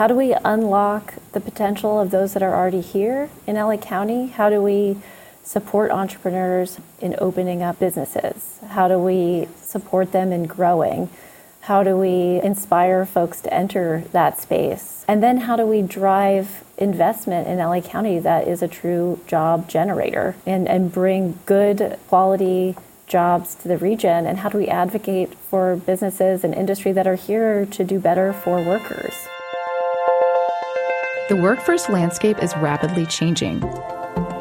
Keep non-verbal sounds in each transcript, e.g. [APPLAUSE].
How do we unlock the potential of those that are already here in LA County? How do we support entrepreneurs in opening up businesses? How do we support them in growing? How do we inspire folks to enter that space? And then how do we drive investment in LA County that is a true job generator and, and bring good quality jobs to the region? And how do we advocate for businesses and industry that are here to do better for workers? The workforce landscape is rapidly changing,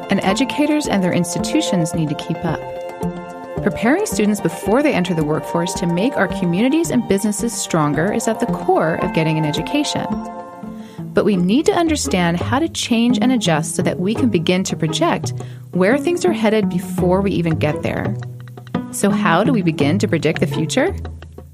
and educators and their institutions need to keep up. Preparing students before they enter the workforce to make our communities and businesses stronger is at the core of getting an education. But we need to understand how to change and adjust so that we can begin to project where things are headed before we even get there. So, how do we begin to predict the future?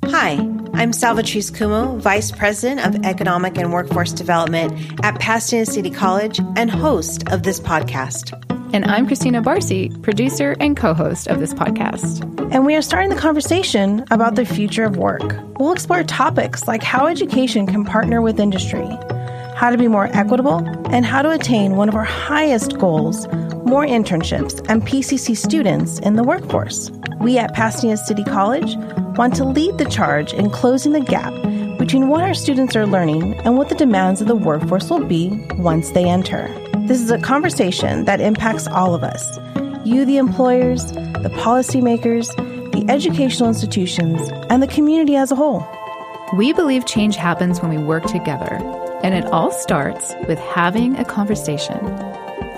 Hi, I'm Salvatrice Cummo, Vice President of Economic and Workforce Development at Pasadena City College and host of this podcast. And I'm Christina Barcy, producer and co host of this podcast. And we are starting the conversation about the future of work. We'll explore topics like how education can partner with industry, how to be more equitable, and how to attain one of our highest goals more internships and PCC students in the workforce. We at Pasadena City College want to lead the charge in closing the gap between what our students are learning and what the demands of the workforce will be once they enter. This is a conversation that impacts all of us you, the employers, the policymakers, the educational institutions, and the community as a whole. We believe change happens when we work together, and it all starts with having a conversation.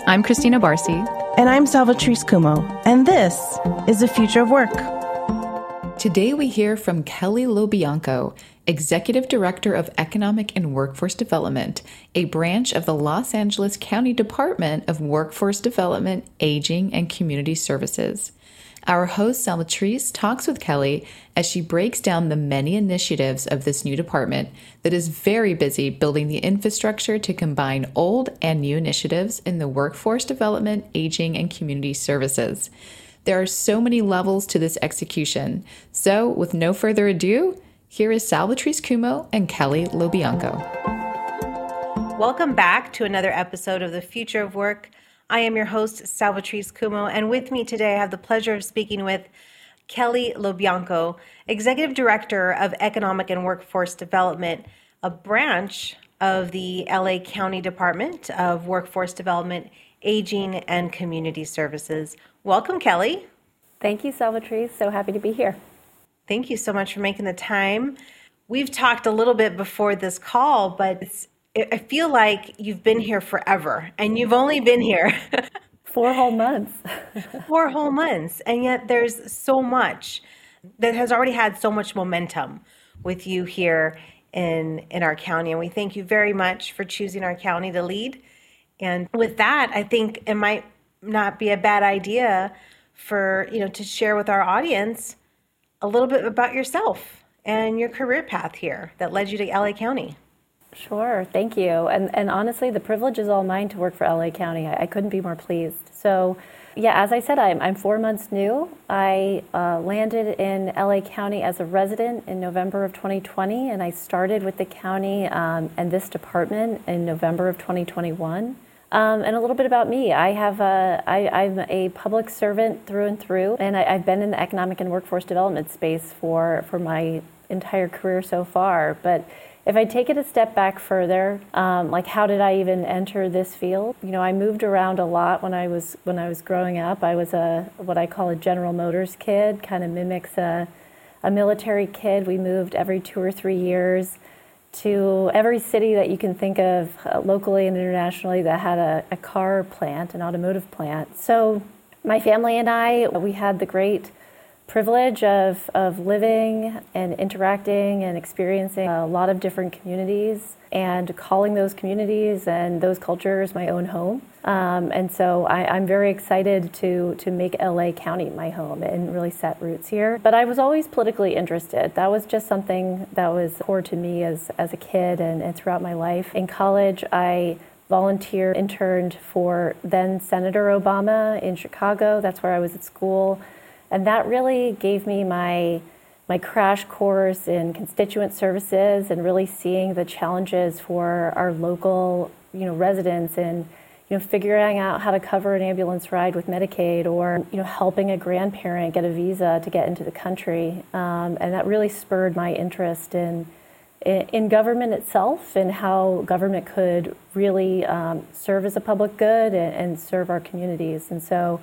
I'm Christina Barcy. And I'm Salvatrice Cummo, and this is the future of work. Today we hear from Kelly LoBianco, Executive Director of Economic and Workforce Development, a branch of the Los Angeles County Department of Workforce Development, Aging, and Community Services. Our host, Salvatrice, talks with Kelly as she breaks down the many initiatives of this new department that is very busy building the infrastructure to combine old and new initiatives in the workforce development, aging, and community services. There are so many levels to this execution. So, with no further ado, here is Salvatrice Cummo and Kelly LoBianco. Welcome back to another episode of The Future of Work. I am your host, Salvatrice Cummo, and with me today I have the pleasure of speaking with Kelly LoBianco, Executive Director of Economic and Workforce Development, a branch of the LA County Department of Workforce Development, Aging, and Community Services. Welcome, Kelly. Thank you, Salvatrice. So happy to be here. Thank you so much for making the time. We've talked a little bit before this call, but I feel like you've been here forever and you've only been here [LAUGHS] four whole months. [LAUGHS] four whole months. And yet there's so much that has already had so much momentum with you here in in our county and we thank you very much for choosing our county to lead. And with that, I think it might not be a bad idea for, you know, to share with our audience a little bit about yourself and your career path here that led you to LA County. Sure, thank you. And and honestly, the privilege is all mine to work for LA County. I, I couldn't be more pleased. So, yeah, as I said, I'm I'm four months new. I uh, landed in LA County as a resident in November of 2020, and I started with the county um, and this department in November of 2021. Um, and a little bit about me. I have a, I, I'm a public servant through and through, and I, I've been in the economic and workforce development space for, for my entire career so far. But if I take it a step back further, um, like how did I even enter this field? You know, I moved around a lot when I was when I was growing up. I was a what I call a General Motors kid, kind of mimics a, a military kid. We moved every two or three years to every city that you can think of uh, locally and internationally that had a, a car plant, an automotive plant. So my family and I, we had the great privilege of, of living and interacting and experiencing a lot of different communities and calling those communities and those cultures my own home. Um, and so I, am very excited to, to make LA County my home and really set roots here. But I was always politically interested. That was just something that was core to me as, as a kid and, and throughout my life. In college, I volunteer interned for then Senator Obama in Chicago. That's where I was at school. And that really gave me my my crash course in constituent services and really seeing the challenges for our local, you know, residents and you know, figuring out how to cover an ambulance ride with Medicaid or, you know, helping a grandparent get a visa to get into the country. Um, and that really spurred my interest in, in government itself and how government could really um, serve as a public good and, and, serve our communities. And so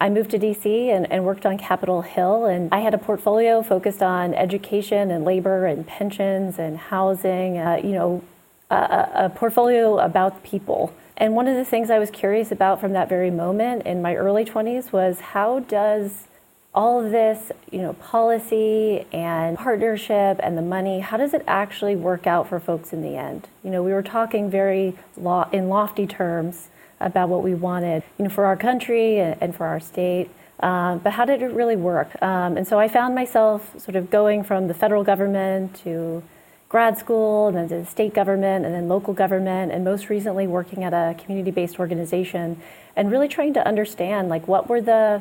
I moved to DC and, and, worked on Capitol Hill, and I had a portfolio focused on education and labor and pensions and housing, uh, you know, a, a portfolio about people. And one of the things I was curious about from that very moment in my early 20s was how does all of this, you know, policy and partnership and the money, how does it actually work out for folks in the end? You know, we were talking very lo- in lofty terms about what we wanted, you know, for our country and, for our state. Um, but how did it really work? Um, and so I found myself sort of going from the federal government to grad school, and then to the state government, and then local government, and most recently working at a community-based organization, and really trying to understand like what were the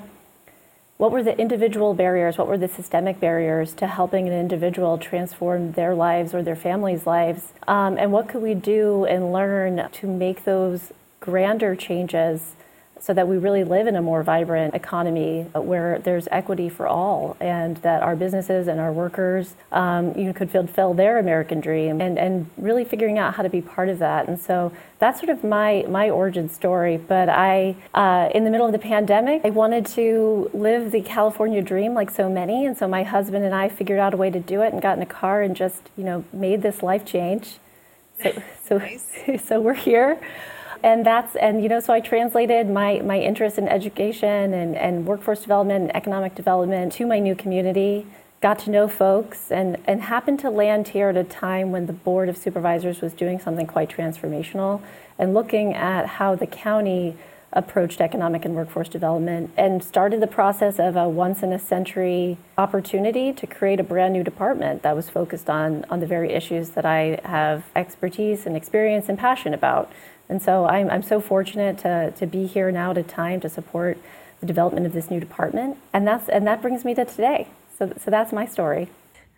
what were the individual barriers, what were the systemic barriers to helping an individual transform their lives or their family's lives, um, and what could we do and learn to make those grander changes so that we really live in a more vibrant economy where there's equity for all and that our businesses and our workers um, you could fulfill their American dream and, and really figuring out how to be part of that. And so that's sort of my, my origin story. But I, uh, in the middle of the pandemic, I wanted to live the California dream like so many. And so my husband and I figured out a way to do it and got in a car and just, you know, made this life change. So, [LAUGHS] so, nice. [LAUGHS] so we're here and that's and you know so i translated my my interest in education and, and workforce development and economic development to my new community got to know folks and and happened to land here at a time when the board of supervisors was doing something quite transformational and looking at how the county approached economic and workforce development and started the process of a once in a century opportunity to create a brand new department that was focused on on the very issues that I have expertise and experience and passion about and so I'm, I'm so fortunate to, to be here now at a time to support the development of this new department. And, that's, and that brings me to today. So, so that's my story.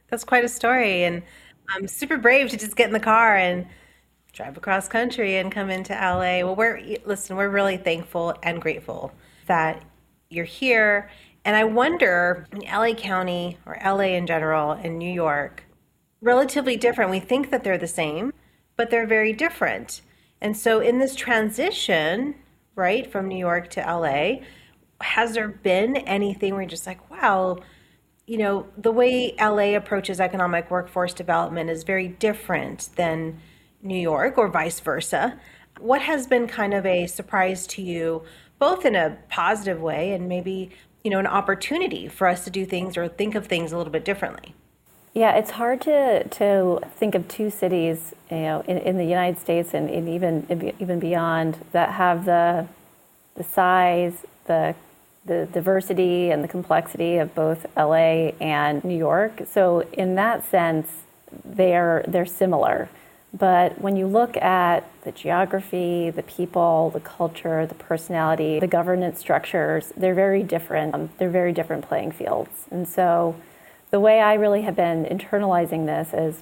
That's quite a story. And I'm super brave to just get in the car and drive across country and come into LA. Well, we're, listen, we're really thankful and grateful that you're here. And I wonder in LA County or LA in general and New York, relatively different. We think that they're the same, but they're very different. And so, in this transition, right, from New York to LA, has there been anything where you're just like, wow, you know, the way LA approaches economic workforce development is very different than New York or vice versa? What has been kind of a surprise to you, both in a positive way and maybe, you know, an opportunity for us to do things or think of things a little bit differently? Yeah, it's hard to, to think of two cities, you know, in, in the United States and, even even beyond that have the the size, the the diversity and the complexity of both LA and New York. So in that sense, they're they're similar. But when you look at the geography, the people, the culture, the personality, the governance structures, they're very different. Um, they're very different playing fields. And so the way I really have been internalizing this is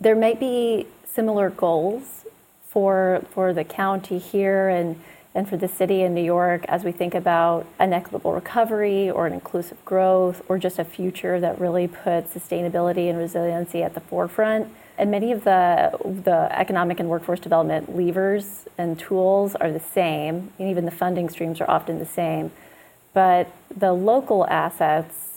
there might be similar goals for for the county here and and for the city in New York as we think about an equitable recovery or an inclusive growth or just a future that really puts sustainability and resiliency at the forefront. And many of the the economic and workforce development levers and tools are the same, and even the funding streams are often the same. But the local assets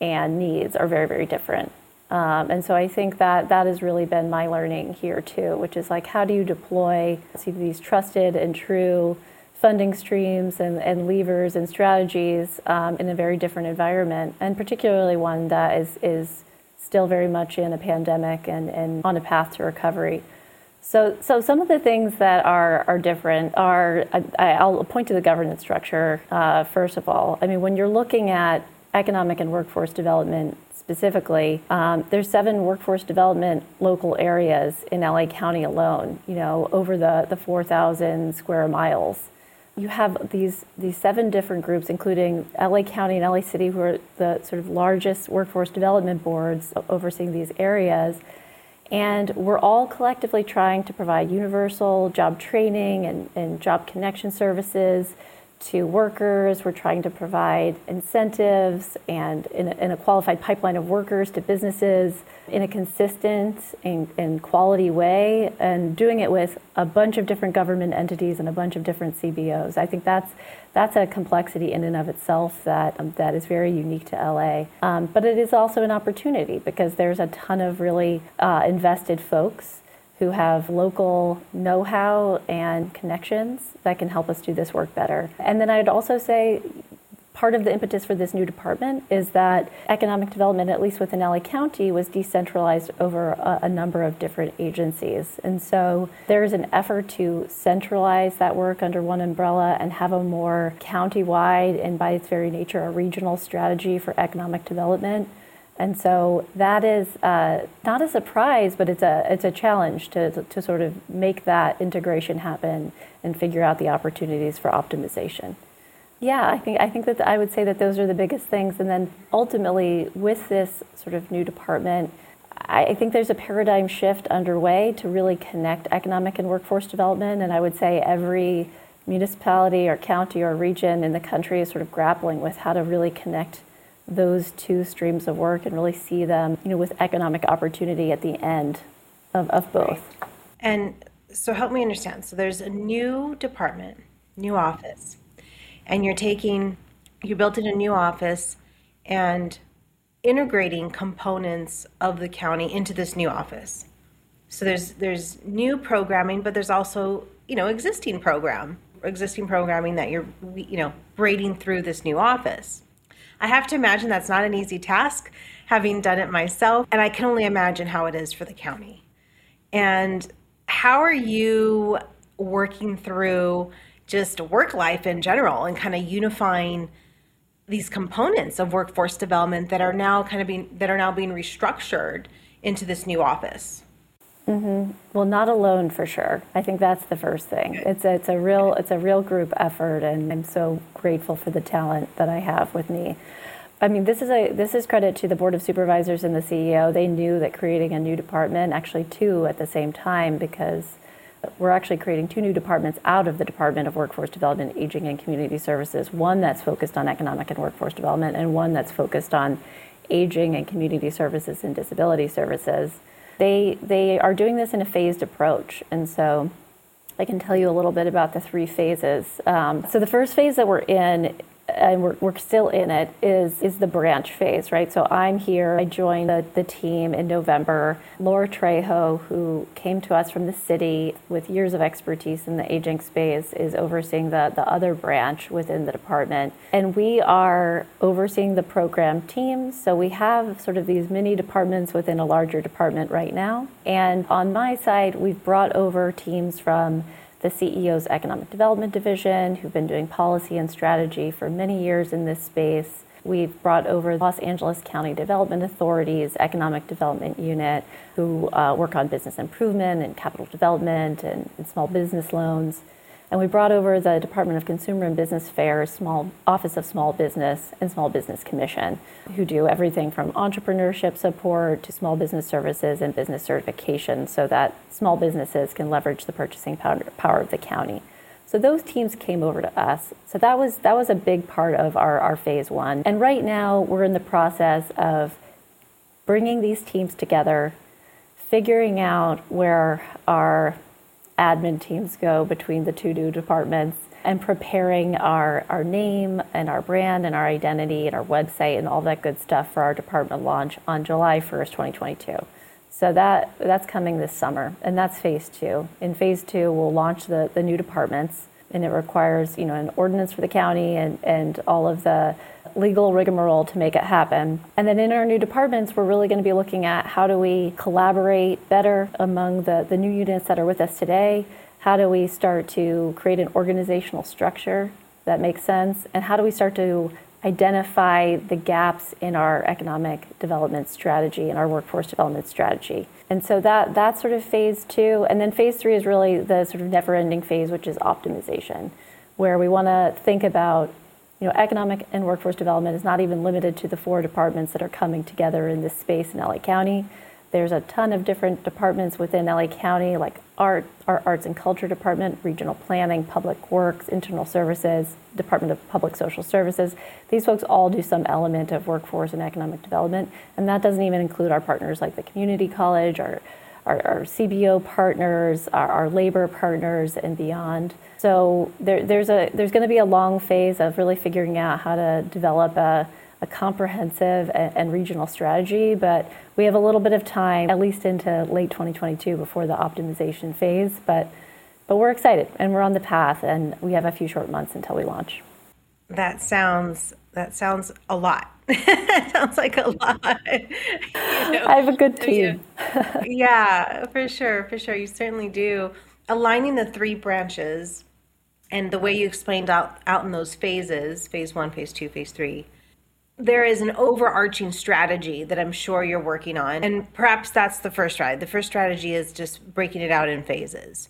and needs are very, very different. Um, and so I think that that has really been my learning here too, which is like how do you deploy these trusted and true funding streams and, and levers and strategies um, in a very different environment, and particularly one that is, is still very much in a pandemic and, and on a path to recovery. So, so some of the things that are, are different are, I, will point to the governance structure uh, first of all. I mean, when you're looking at economic and workforce development specifically, um, there's seven workforce development local areas in LA County alone, you know, over the, the 4,000 square miles. you have these these seven different groups, including LA County and LA City, who are the sort of largest workforce development boards overseeing these areas. And we're all collectively trying to provide universal job training and, and job connection services to workers. We're trying to provide incentives and in a, in a, qualified pipeline of workers to businesses in a consistent and, and, quality way, and doing it with a bunch of different government entities and a bunch of different CBOs. I think that's that's a complexity in and of itself that um, that is very unique to LA. Um, but it is also an opportunity because there's a ton of really uh, invested folks who have local know how and connections that can help us do this work better. And then I'd also say, part of the impetus for this new department is that economic development, at least within LA County, was decentralized over a, a, number of different agencies. And so there is an effort to centralize that work under one umbrella and have a more county-wide and by its very nature a regional strategy for economic development and so that is uh, not a surprise, but it's a it's a challenge to, to sort of make that integration happen and figure out the opportunities for optimization. Yeah, I think I think that I would say that those are the biggest things. And then ultimately, with this sort of new department, I think there's a paradigm shift underway to really connect economic and workforce development. And I would say every municipality or county or region in the country is sort of grappling with how to really connect those two streams of work and really see them, you know, with economic opportunity at the end of, of both. And so help me understand. So there's a new department, new office, and you're taking, you built in a new office and integrating components of the county into this new office. So there's there's new programming, but there's also you know existing program, existing programming that you're you know braiding through this new office. I have to imagine that's not an easy task, having done it myself, and I can only imagine how it is for the county. And how are you working through just work life in general and kind of unifying these components of workforce development that are now kind of being that are now being restructured into this new office? Mm-hmm. Well, not alone for sure. I think that's the first thing. It's a, it's a real it's a real group effort, and I'm so grateful for the talent that I have with me. I mean, this is a this is credit to the board of supervisors and the CEO. They knew that creating a new department, actually two at the same time, because we're actually creating two new departments out of the Department of Workforce Development, Aging and Community Services. One that's focused on economic and workforce development, and one that's focused on aging and community services and disability services they they are doing this in a phased approach, and so I can tell you a little bit about the three phases. Um, so the first phase that we're in and we're, we're still in it, is, is the branch phase, right? So I'm here. I joined the, the team in November. Laura Trejo, who came to us from the city with years of expertise in the aging space, is overseeing the, the other branch within the department. And we are overseeing the program teams. So we have sort of these mini departments within a larger department right now. And on my side, we've brought over teams from the CEO's Economic Development Division, who've been doing policy and strategy for many years in this space. We've brought over the Los Angeles County Development Authority's Economic Development Unit, who uh, work on business improvement and capital development and, and small business loans. And we brought over the Department of Consumer and Business Affairs, Small Office of Small Business, and Small Business Commission, who do everything from entrepreneurship support to small business services and business certification so that small businesses can leverage the purchasing power of the county. So those teams came over to us. So that was that was a big part of our, our phase one. And right now we're in the process of bringing these teams together, figuring out where our admin teams go between the two new departments and preparing our, our name and our brand and our identity and our website and all that good stuff for our department launch on July 1st, 2022. So that that's coming this summer, and that's phase two. In phase two, we'll launch the, the new departments, and it requires you know an ordinance for the county and, and all of the legal rigmarole to make it happen. And then in our new departments, we're really going to be looking at how do we collaborate better among the, the new units that are with us today? How do we start to create an organizational structure that makes sense? And how do we start to identify the gaps in our economic development strategy and our workforce development strategy? And so that that's sort of phase two. And then phase three is really the sort of never ending phase, which is optimization where we want to think about you know, economic and workforce development is not even limited to the four departments that are coming together in this space in LA County. There's a ton of different departments within LA County, like art, our arts and culture department, regional planning, public works, internal services, Department of Public Social Services. These folks all do some element of workforce and economic development, and that doesn't even include our partners like the community college, our our, our CBO partners, our, our, labor partners, and beyond. So there, there's a there's going to be a long phase of really figuring out how to develop a, a comprehensive and, and, regional strategy. But we have a little bit of time, at least into late 2022, before the optimization phase. But but we're excited and we're on the path, and we have a few short months until we launch. That sounds that sounds a lot. [LAUGHS] sounds like a lot. You know? I have a good [LAUGHS] team. yeah, [LAUGHS] for sure, for sure. You certainly do. Aligning the three branches and the way you explained out out in those phases, phase one, phase two, phase three, there is an overarching strategy that I'm sure you're working on. And perhaps that's the first strategy. The first strategy is just breaking it out in phases.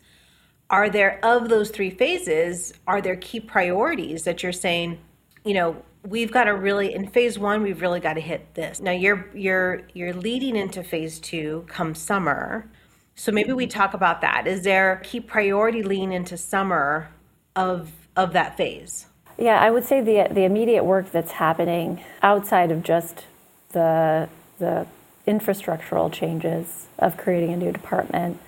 Are there, of those three phases, are there key priorities that you're saying, you know, we've got to really in phase one we've really got to hit this now you're you're you're leading into phase two come summer so maybe we talk about that is there key priority lean into summer of of that phase yeah i would say the the immediate work that's happening outside of just the the infrastructural changes of creating a new department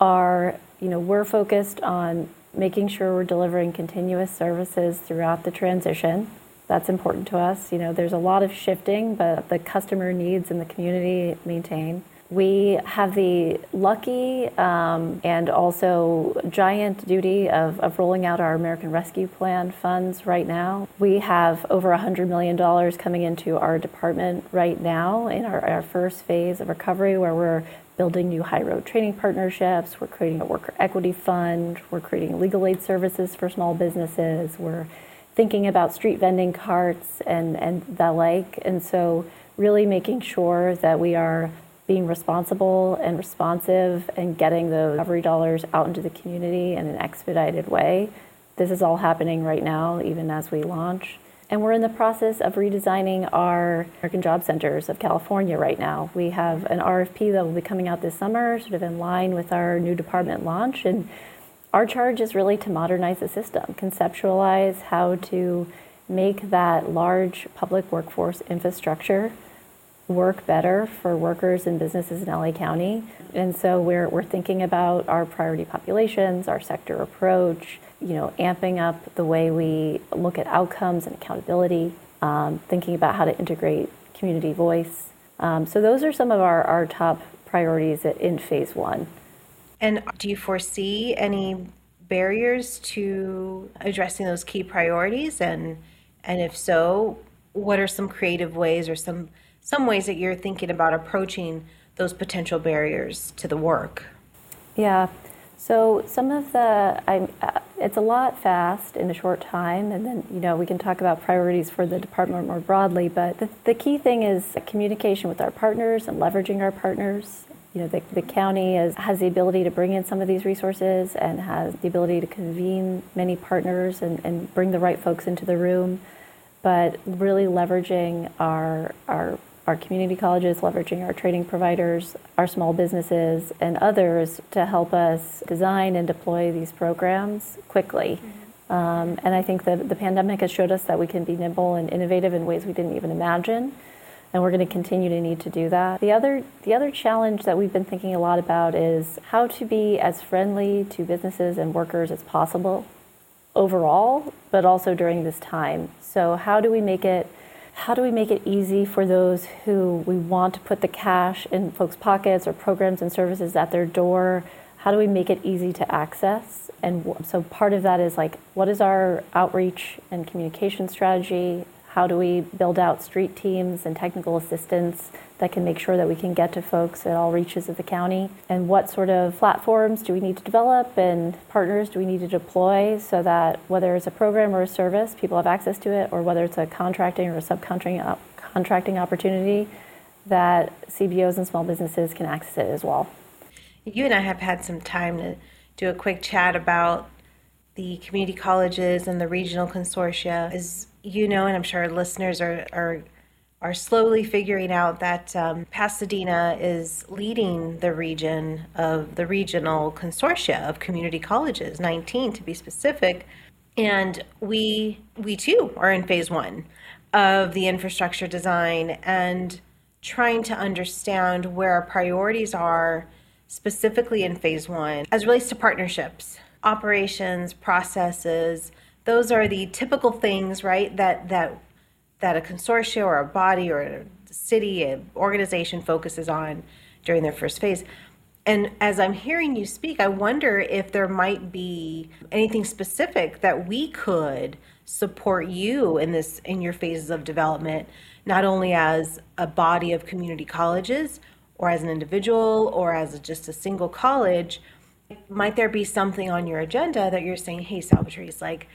are you know we're focused on making sure we're delivering continuous services throughout the transition that's important to us. You know, there's a lot of shifting, but the customer needs and the community maintain. We have the lucky um, and also giant duty of, of rolling out our American Rescue Plan funds right now. We have over $100 million coming into our department right now in our, our first phase of recovery, where we're building new high road training partnerships, we're creating a worker equity fund, we're creating legal aid services for small businesses, we're thinking about street vending carts and, and the like. And so, really making sure that we are being responsible and responsive and getting those recovery dollars out into the community in an expedited way. This is all happening right now, even as we launch. And we're in the process of redesigning our American Job Centers of California right now. We have an RFP that will be coming out this summer, sort of in line with our new department launch. And our charge is really to modernize the system, conceptualize how to make that large public workforce infrastructure work better for workers and businesses in LA County. And so we're, we're thinking about our priority populations, our sector approach, you know, amping up the way we look at outcomes and accountability, um, thinking about how to integrate community voice. Um, so those are some of our, our top priorities in phase one. And do you foresee any barriers to addressing those key priorities? And and if so, what are some creative ways or some some ways that you're thinking about approaching those potential barriers to the work? Yeah. So some of the, I'm, uh, it's a lot fast in a short time, and then you know we can talk about priorities for the department more broadly. But the, the key thing is communication with our partners and leveraging our partners you know, the, the county is, has the ability to bring in some of these resources and has the ability to convene many partners and, and bring the right folks into the room. But really leveraging our, our, our community colleges, leveraging our training providers, our small businesses, and others to help us design and deploy these programs quickly. Mm-hmm. Um, and I think the, the pandemic has showed us that we can be nimble and innovative in ways we didn't even imagine and we're going to continue to need to do that. The other the other challenge that we've been thinking a lot about is how to be as friendly to businesses and workers as possible overall, but also during this time. So how do we make it how do we make it easy for those who we want to put the cash in folks' pockets or programs and services at their door? How do we make it easy to access? And so part of that is like, what is our outreach and communication strategy? How do we build out street teams and technical assistance that can make sure that we can get to folks at all reaches of the county? And what sort of platforms do we need to develop and partners do we need to deploy so that whether it's a program or a service, people have access to it, or whether it's a contracting or a subcontracting contracting opportunity, that CBOs and small businesses can access it as well. You and I have had some time to do a quick chat about the community colleges and the regional consortia. As you know, and I'm sure our listeners are, are are slowly figuring out that um, Pasadena is leading the region of the regional consortia of community colleges, 19 to be specific. And we we too are in phase one of the infrastructure design and trying to understand where our priorities are specifically in phase one as relates to partnerships, operations, processes. Those are the typical things, right, that that that a consortia or a body or a city, an organization focuses on during their first phase. And as I'm hearing you speak, I wonder if there might be anything specific that we could support you in this in your phases of development, not only as a body of community colleges or as an individual or as just a single college. Might there be something on your agenda that you're saying, hey, Salvatrice, like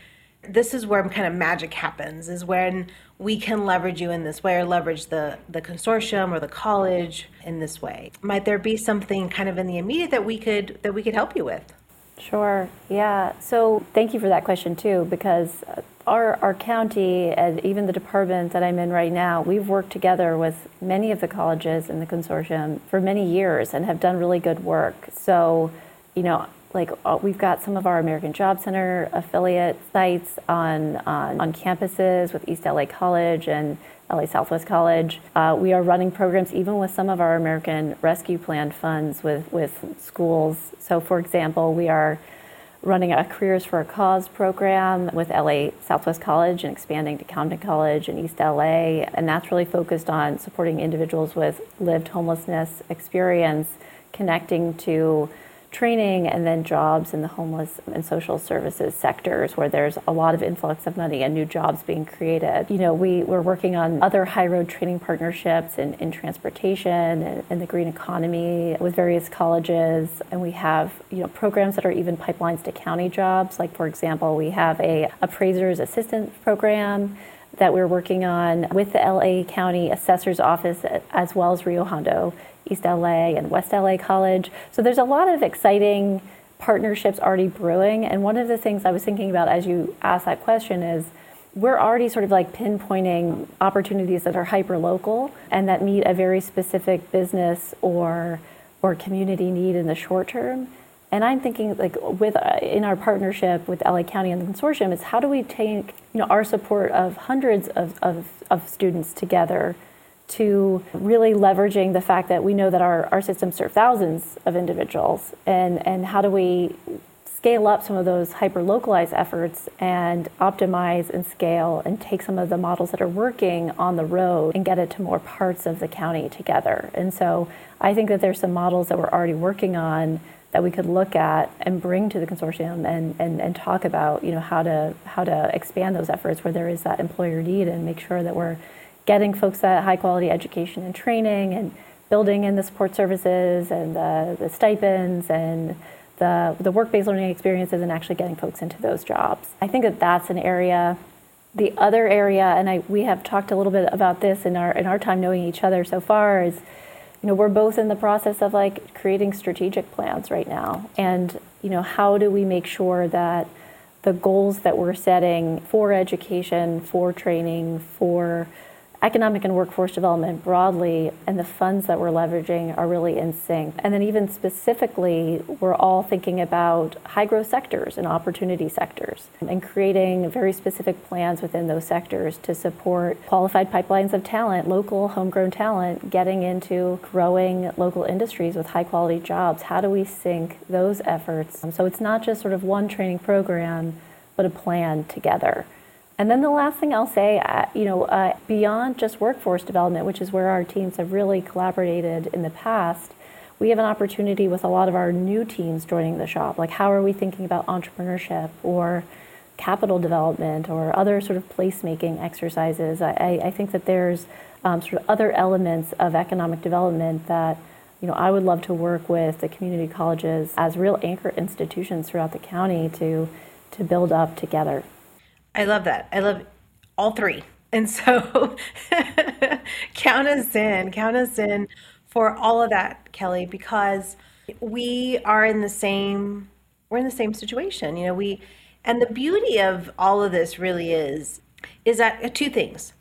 this is where kind of magic happens is when we can leverage you in this way or leverage the, the consortium or the college in this way. Might there be something kind of in the immediate that we could that we could help you with? Sure yeah. So thank you for that question too because our, our county and even the department that i'm in right now we've worked together with many of the colleges in the consortium for many years and have done really good work. So you know like uh, we've got some of our American Job Center affiliate sites on on, campuses with East LA College and LA Southwest College. Uh, we are running programs even with some of our American Rescue Plan funds with with schools. So, for example, we are running a Careers for a Cause program with LA Southwest College and expanding to Compton College and East LA, and that's really focused on supporting individuals with lived homelessness experience, connecting to training and then jobs in the homeless and social services sectors where there's a lot of influx of money and new jobs being created. You know, we, we're working on other high road training partnerships in, in transportation and in the green economy with various colleges. And we have, you know, programs that are even pipelines to county jobs. Like, for example, we have a appraiser's assistant program that we're working on with the LA County Assessor's Office as well as Rio Hondo East LA and West LA College. So there's a lot of exciting partnerships already brewing. And one of the things I was thinking about as you asked that question is we're already sort of like pinpointing opportunities that are hyper local and that meet a very specific business or or community need in the short term. And I'm thinking like with uh, in our partnership with LA County and the consortium is how do we take you know our support of hundreds of, of, of students together to really leveraging the fact that we know that our, our systems serve thousands of individuals and, and how do we scale up some of those hyper localized efforts and optimize and scale and take some of the models that are working on the road and get it to more parts of the county together. And so I think that there's some models that we're already working on that we could look at and bring to the consortium and, and, and talk about you know how to how to expand those efforts where there is that employer need and make sure that we're getting folks that high quality education and training and building in the support services and the, the stipends and the, the work-based learning experiences and actually getting folks into those jobs. I think that that's an area. The other area, and I, we have talked a little bit about this in our in our time knowing each other so far, is you know we're both in the process of like creating strategic plans right now, and you know how do we make sure that the goals that we're setting for education, for training, for economic and workforce development broadly and the funds that we're leveraging are really in sync. And then, even specifically, we're all thinking about high growth sectors and opportunity sectors and creating very specific plans within those sectors to support qualified pipelines of talent, local homegrown talent, getting into growing local industries with high quality jobs. How do we sync those efforts? So, it's not just sort of one training program, but a plan together. And then the last thing I'll say, uh, you know, uh, beyond just workforce development, which is where our teams have really collaborated in the past, we have an opportunity with a lot of our new teams joining the shop. Like, how are we thinking about entrepreneurship or capital development or other sort of placemaking exercises? I, I think that there's um, sort of other elements of economic development that you know, I would love to work with the community colleges as real anchor institutions throughout the county to to build up together. I love that. I love all three. And so [LAUGHS] count us in, count us in for all of that, Kelly, because we are in the same we're in the same situation. You know, we And the beauty of all of this really is is that uh, two things.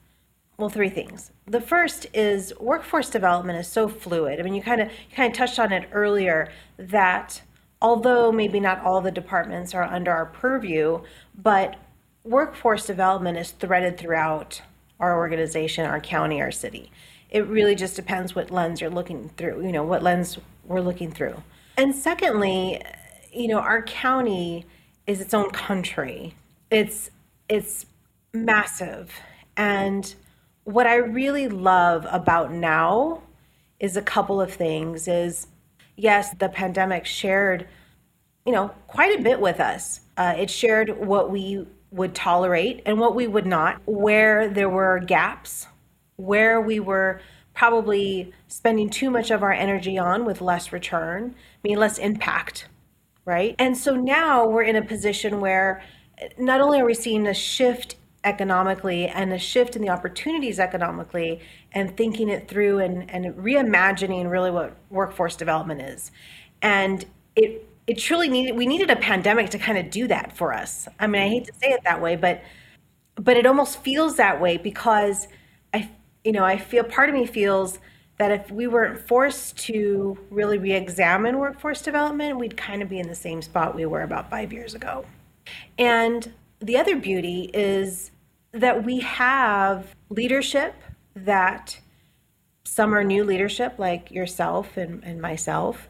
Well, three things. The first is workforce development is so fluid. I mean, you kind of you kind of touched on it earlier that although maybe not all the departments are under our purview, but workforce development is threaded throughout our organization, our county, our city. It really just depends what lens you're looking through, you know, what lens we're looking through. And secondly, you know, our county is its own country. It's it's massive. And what I really love about now is a couple of things is yes, the pandemic shared, you know, quite a bit with us. Uh, it shared what we would tolerate and what we would not, where there were gaps, where we were probably spending too much of our energy on with less return, I mean, less impact, right? And so now we're in a position where not only are we seeing a shift economically and a shift in the opportunities economically and thinking it through and, and reimagining really what workforce development is. And it it truly needed we needed a pandemic to kind of do that for us. I mean, I hate to say it that way, but but it almost feels that way because I you know, I feel part of me feels that if we weren't forced to really re-examine workforce development, we'd kind of be in the same spot we were about 5 years ago. And the other beauty is that we have leadership that some are new leadership like yourself and, and myself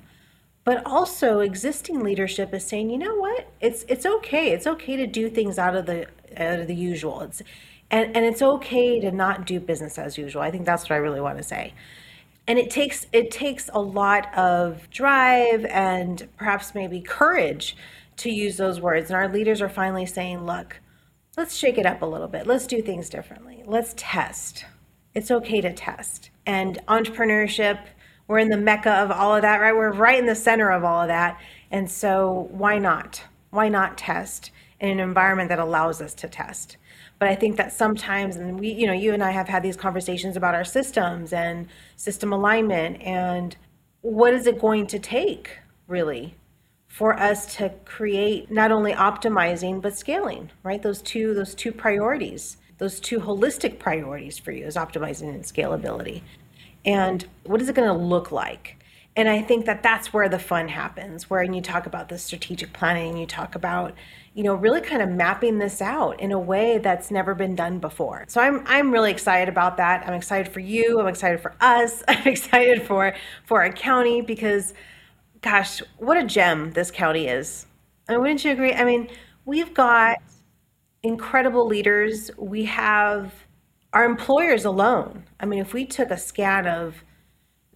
but also existing leadership is saying you know what? It's it's okay. It's okay to do things out of the out of the usual. It's and and it's okay to not do business as usual. I think that's what i really want to say. And it takes it takes a lot of drive and perhaps maybe courage to use those words. And our leaders are finally saying look let's shake it up a little bit. Let's do things differently. Let's test. It's okay to test. And entrepreneurship we're in the mecca of all of that, right? We're right in the center of all of that. And so why not? Why not test in an environment that allows us to test? But I think that sometimes, and we, you know, you and I have had these conversations about our systems and system alignment and what is it going to take really for us to create not only optimizing but scaling, right? Those two, those two priorities, those two holistic priorities for you is optimizing and scalability and what is it going to look like? And i think that that's where the fun happens where you talk about the strategic planning you talk about you know really kind of mapping this out in a way that's never been done before. So i'm i'm really excited about that. I'm excited for you. I'm excited for us. [LAUGHS] I'm excited for for our county because gosh what a gem this county is. I mean, wouldn't you agree? I mean we've got incredible leaders. We have our employers alone. I mean, if we took a scan of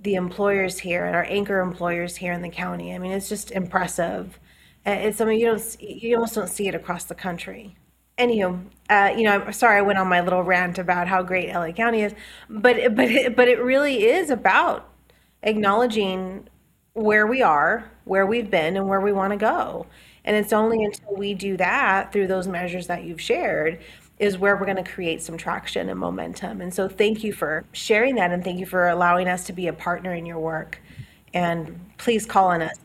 the employers here and our anchor employers here in the county, I mean, it's just impressive. It's I mean, you don't you almost don't see it across the country. Anywho, uh, you know, I'm sorry I went on my little rant about how great LA County is, but but it, but it really is about acknowledging where we are, where we've been, and where we want to go. And it's only until we do that through those measures that you've shared is where we're going to create some traction and momentum. And so thank you for sharing that and thank you for allowing us to be a partner in your work. And please call on us.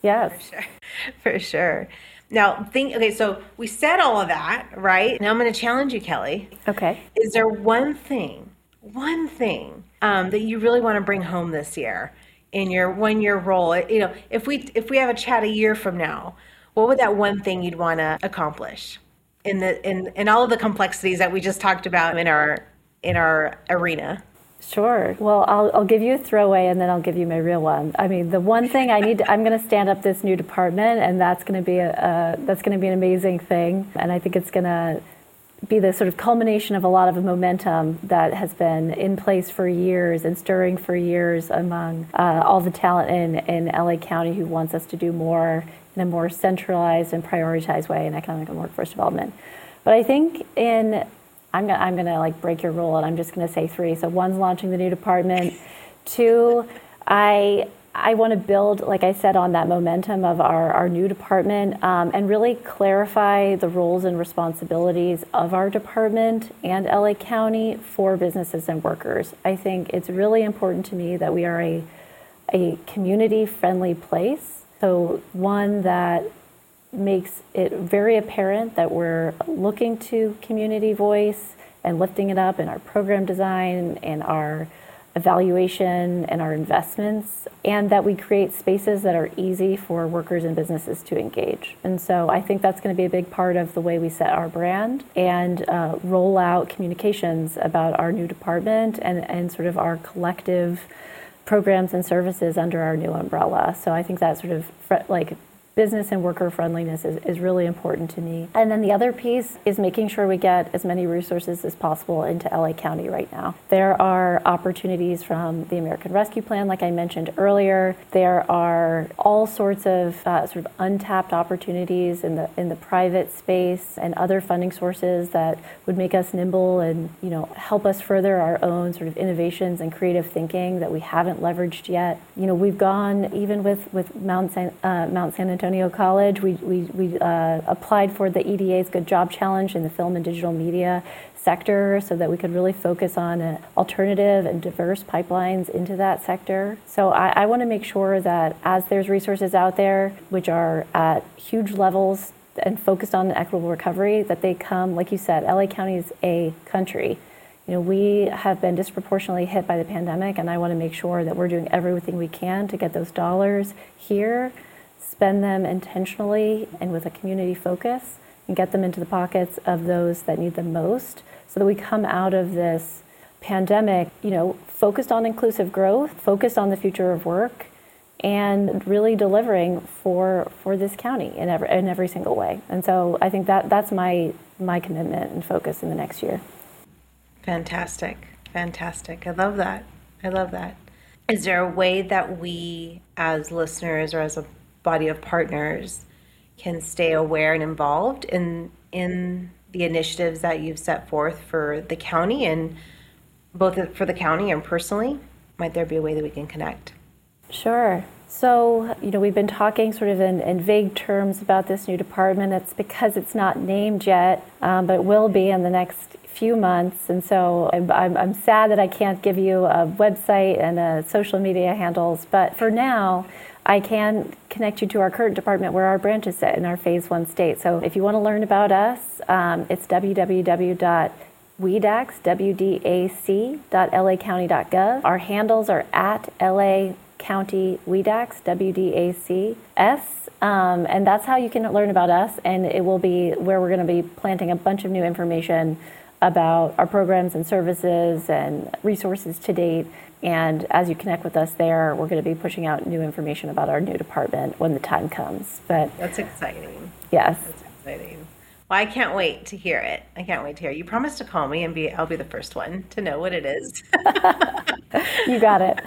Yes. For sure. [LAUGHS] For sure. Now, think okay, so we said all of that, right? Now I'm going to challenge you, Kelly. Okay. Is there one thing, one thing um, that you really want to bring home this year in your one year role? You know, if we if we have a chat a year from now, what would that one thing you'd want to accomplish? In the in in all of the complexities that we just talked about in our in our arena. Sure. Well, I'll, I'll give you a throwaway and then I'll give you my real one. I mean, the one thing I need, to, I'm going to stand up this new department, and that's going to be a, a that's going to be an amazing thing. And I think it's going to be the sort of culmination of a lot of momentum that has been in place for years and stirring for years among uh, all the talent in, in LA County who wants us to do more in a more centralized and prioritized way in economic and workforce development. But I think in I'm gonna, I'm gonna like break your rule and I'm just gonna say three. So one's launching the new department. Two, I I want to build, like I said, on that momentum of our, our new department um, and really clarify the roles and responsibilities of our department and LA County for businesses and workers. I think it's really important to me that we are a, a community friendly place so, one that makes it very apparent that we're looking to community voice and lifting it up in our program design and our evaluation and our investments, and that we create spaces that are easy for workers and businesses to engage. And so I think that's going to be a big part of the way we set our brand and uh, roll out communications about our new department and, and sort of our collective programs and services under our new umbrella. So I think that sort of like business and worker friendliness is, is really important to me. And then the other piece is making sure we get as many resources as possible into LA County right now. There are opportunities from the American Rescue Plan, like I mentioned earlier. There are all sorts of uh, sort of untapped opportunities in the in the private space and other funding sources that would make us nimble and you know help us further our own sort of innovations and creative thinking that we haven't leveraged yet. You know, we've gone even with with Mount San, uh, Mount San Antonio Antonio College. We, we, we uh, applied for the EDA's Good Job Challenge in the film and digital media sector so that we could really focus on uh, alternative and diverse pipelines into that sector. So I, I want to make sure that as there's resources out there which are at huge levels and focused on equitable recovery, that they come, like you said, LA County is a country. You know, we have been disproportionately hit by the pandemic, and I want to make sure that we're doing everything we can to get those dollars here spend them intentionally and with a community focus and get them into the pockets of those that need them most so that we come out of this pandemic, you know, focused on inclusive growth, focused on the future of work, and really delivering for for this county in every in every single way. And so I think that that's my my commitment and focus in the next year. Fantastic. Fantastic. I love that. I love that. Is there a way that we as listeners or as a body of partners can stay aware and involved in in the initiatives that you've set forth for the county and both for the county and personally might there be a way that we can connect? Sure. So you know we've been talking sort of in, in vague terms about this new department. It's because it's not named yet um, but it will be in the next few months. And so I'm, I'm, I'm sad that i can't give you a website and a social media handles. But for now I can connect you to our current department where our branch is sit in our phase one state. So if you want to learn about us, um, it's www.wedac.lacounty.gov. Our handles are at LA County WEDACS, WDACS. Um, and that's how you can learn about us. And it will be where we're going to be planting a bunch of new information about our programs and services and resources to date and as you connect with us there, we're going to be pushing out new information about our new department when the time comes. But that's exciting. Yes, that's exciting. Well, I can't wait to hear it. I can't wait to hear. It. You promised to call me and be. I'll be the first one to know what it is. [LAUGHS] you got it.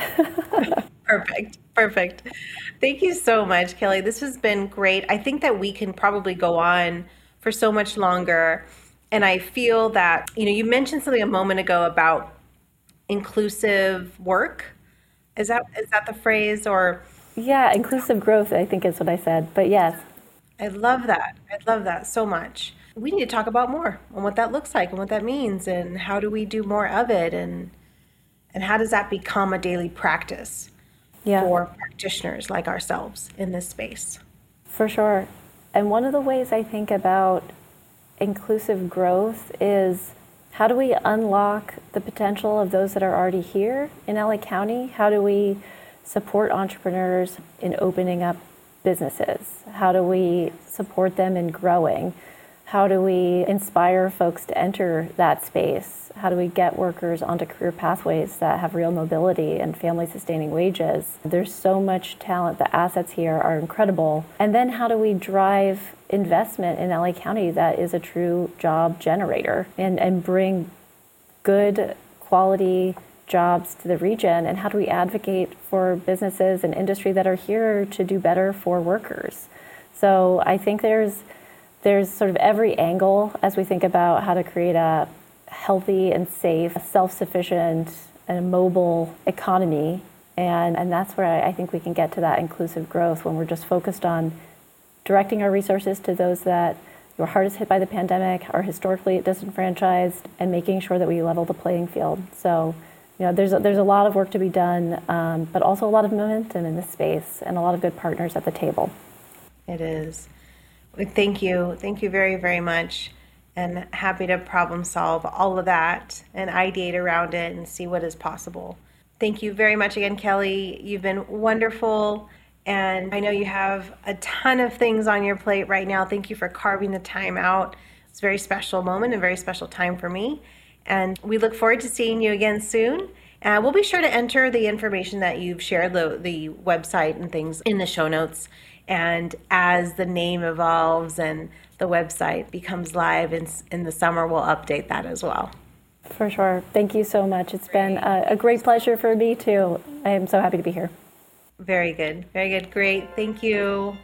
[LAUGHS] perfect. Perfect. Thank you so much, Kelly. This has been great. I think that we can probably go on for so much longer. And I feel that, you know, you mentioned something a moment ago about inclusive work. Is that is that the phrase or? Yeah, inclusive growth. I think is what I said. But yes, I love that. I love that so much. We need to talk about more on what that looks like and what that means, and how do we do more of it, and and how does that become a daily practice yeah. for practitioners like ourselves in this space? For sure. And one of the ways I think about inclusive growth is how do we unlock the potential of those that are already here in LA County? How do we support entrepreneurs in opening up businesses? How do we support them in growing? How do we inspire folks to enter that space? How do we get workers onto career pathways that have real mobility and family sustaining wages? There's so much talent. The assets here are incredible. And then how do we drive investment in LA County that is a true job generator and, and bring good quality jobs to the region and how do we advocate for businesses and industry that are here to do better for workers so i think there's there's sort of every angle as we think about how to create a healthy and safe self-sufficient and mobile economy and and that's where I think we can get to that inclusive growth when we're just focused on directing our resources to those that were hardest hit by the pandemic, are historically disenfranchised, and making sure that we level the playing field. So, you know, there's a, there's a lot of work to be done, um, but also a lot of momentum in this space and a lot of good partners at the table. It is. Thank you. Thank you very, very much. And happy to problem solve all of that and ideate around it and see what is possible. Thank you very much again, Kelly. You've been wonderful. And I know you have a ton of things on your plate right now. Thank you for carving the time out. It's a very special moment, and very special time for me. And we look forward to seeing you again soon. Uh, we'll be sure to enter the information that you've shared, the, the website and things in the show notes. And as the name evolves and the website becomes live in, in the summer, we'll update that as well. For sure. Thank you so much. It's been a, a great pleasure for me too. I am so happy to be here. Very good. Very good. Great. Thank you.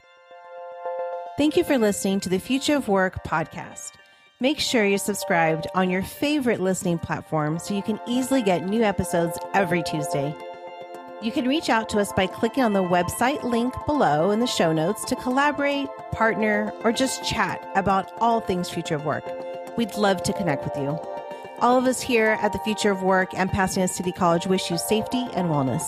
Thank you for listening to the Future of Work podcast. Make sure you're subscribed on your favorite listening platform so you can easily get new episodes every Tuesday. You can reach out to us by clicking on the website link below in the show notes to collaborate, partner, or just chat about all things future of work. We'd love to connect with you. All of us here at the Future of Work and Pasadena City College wish you safety and wellness.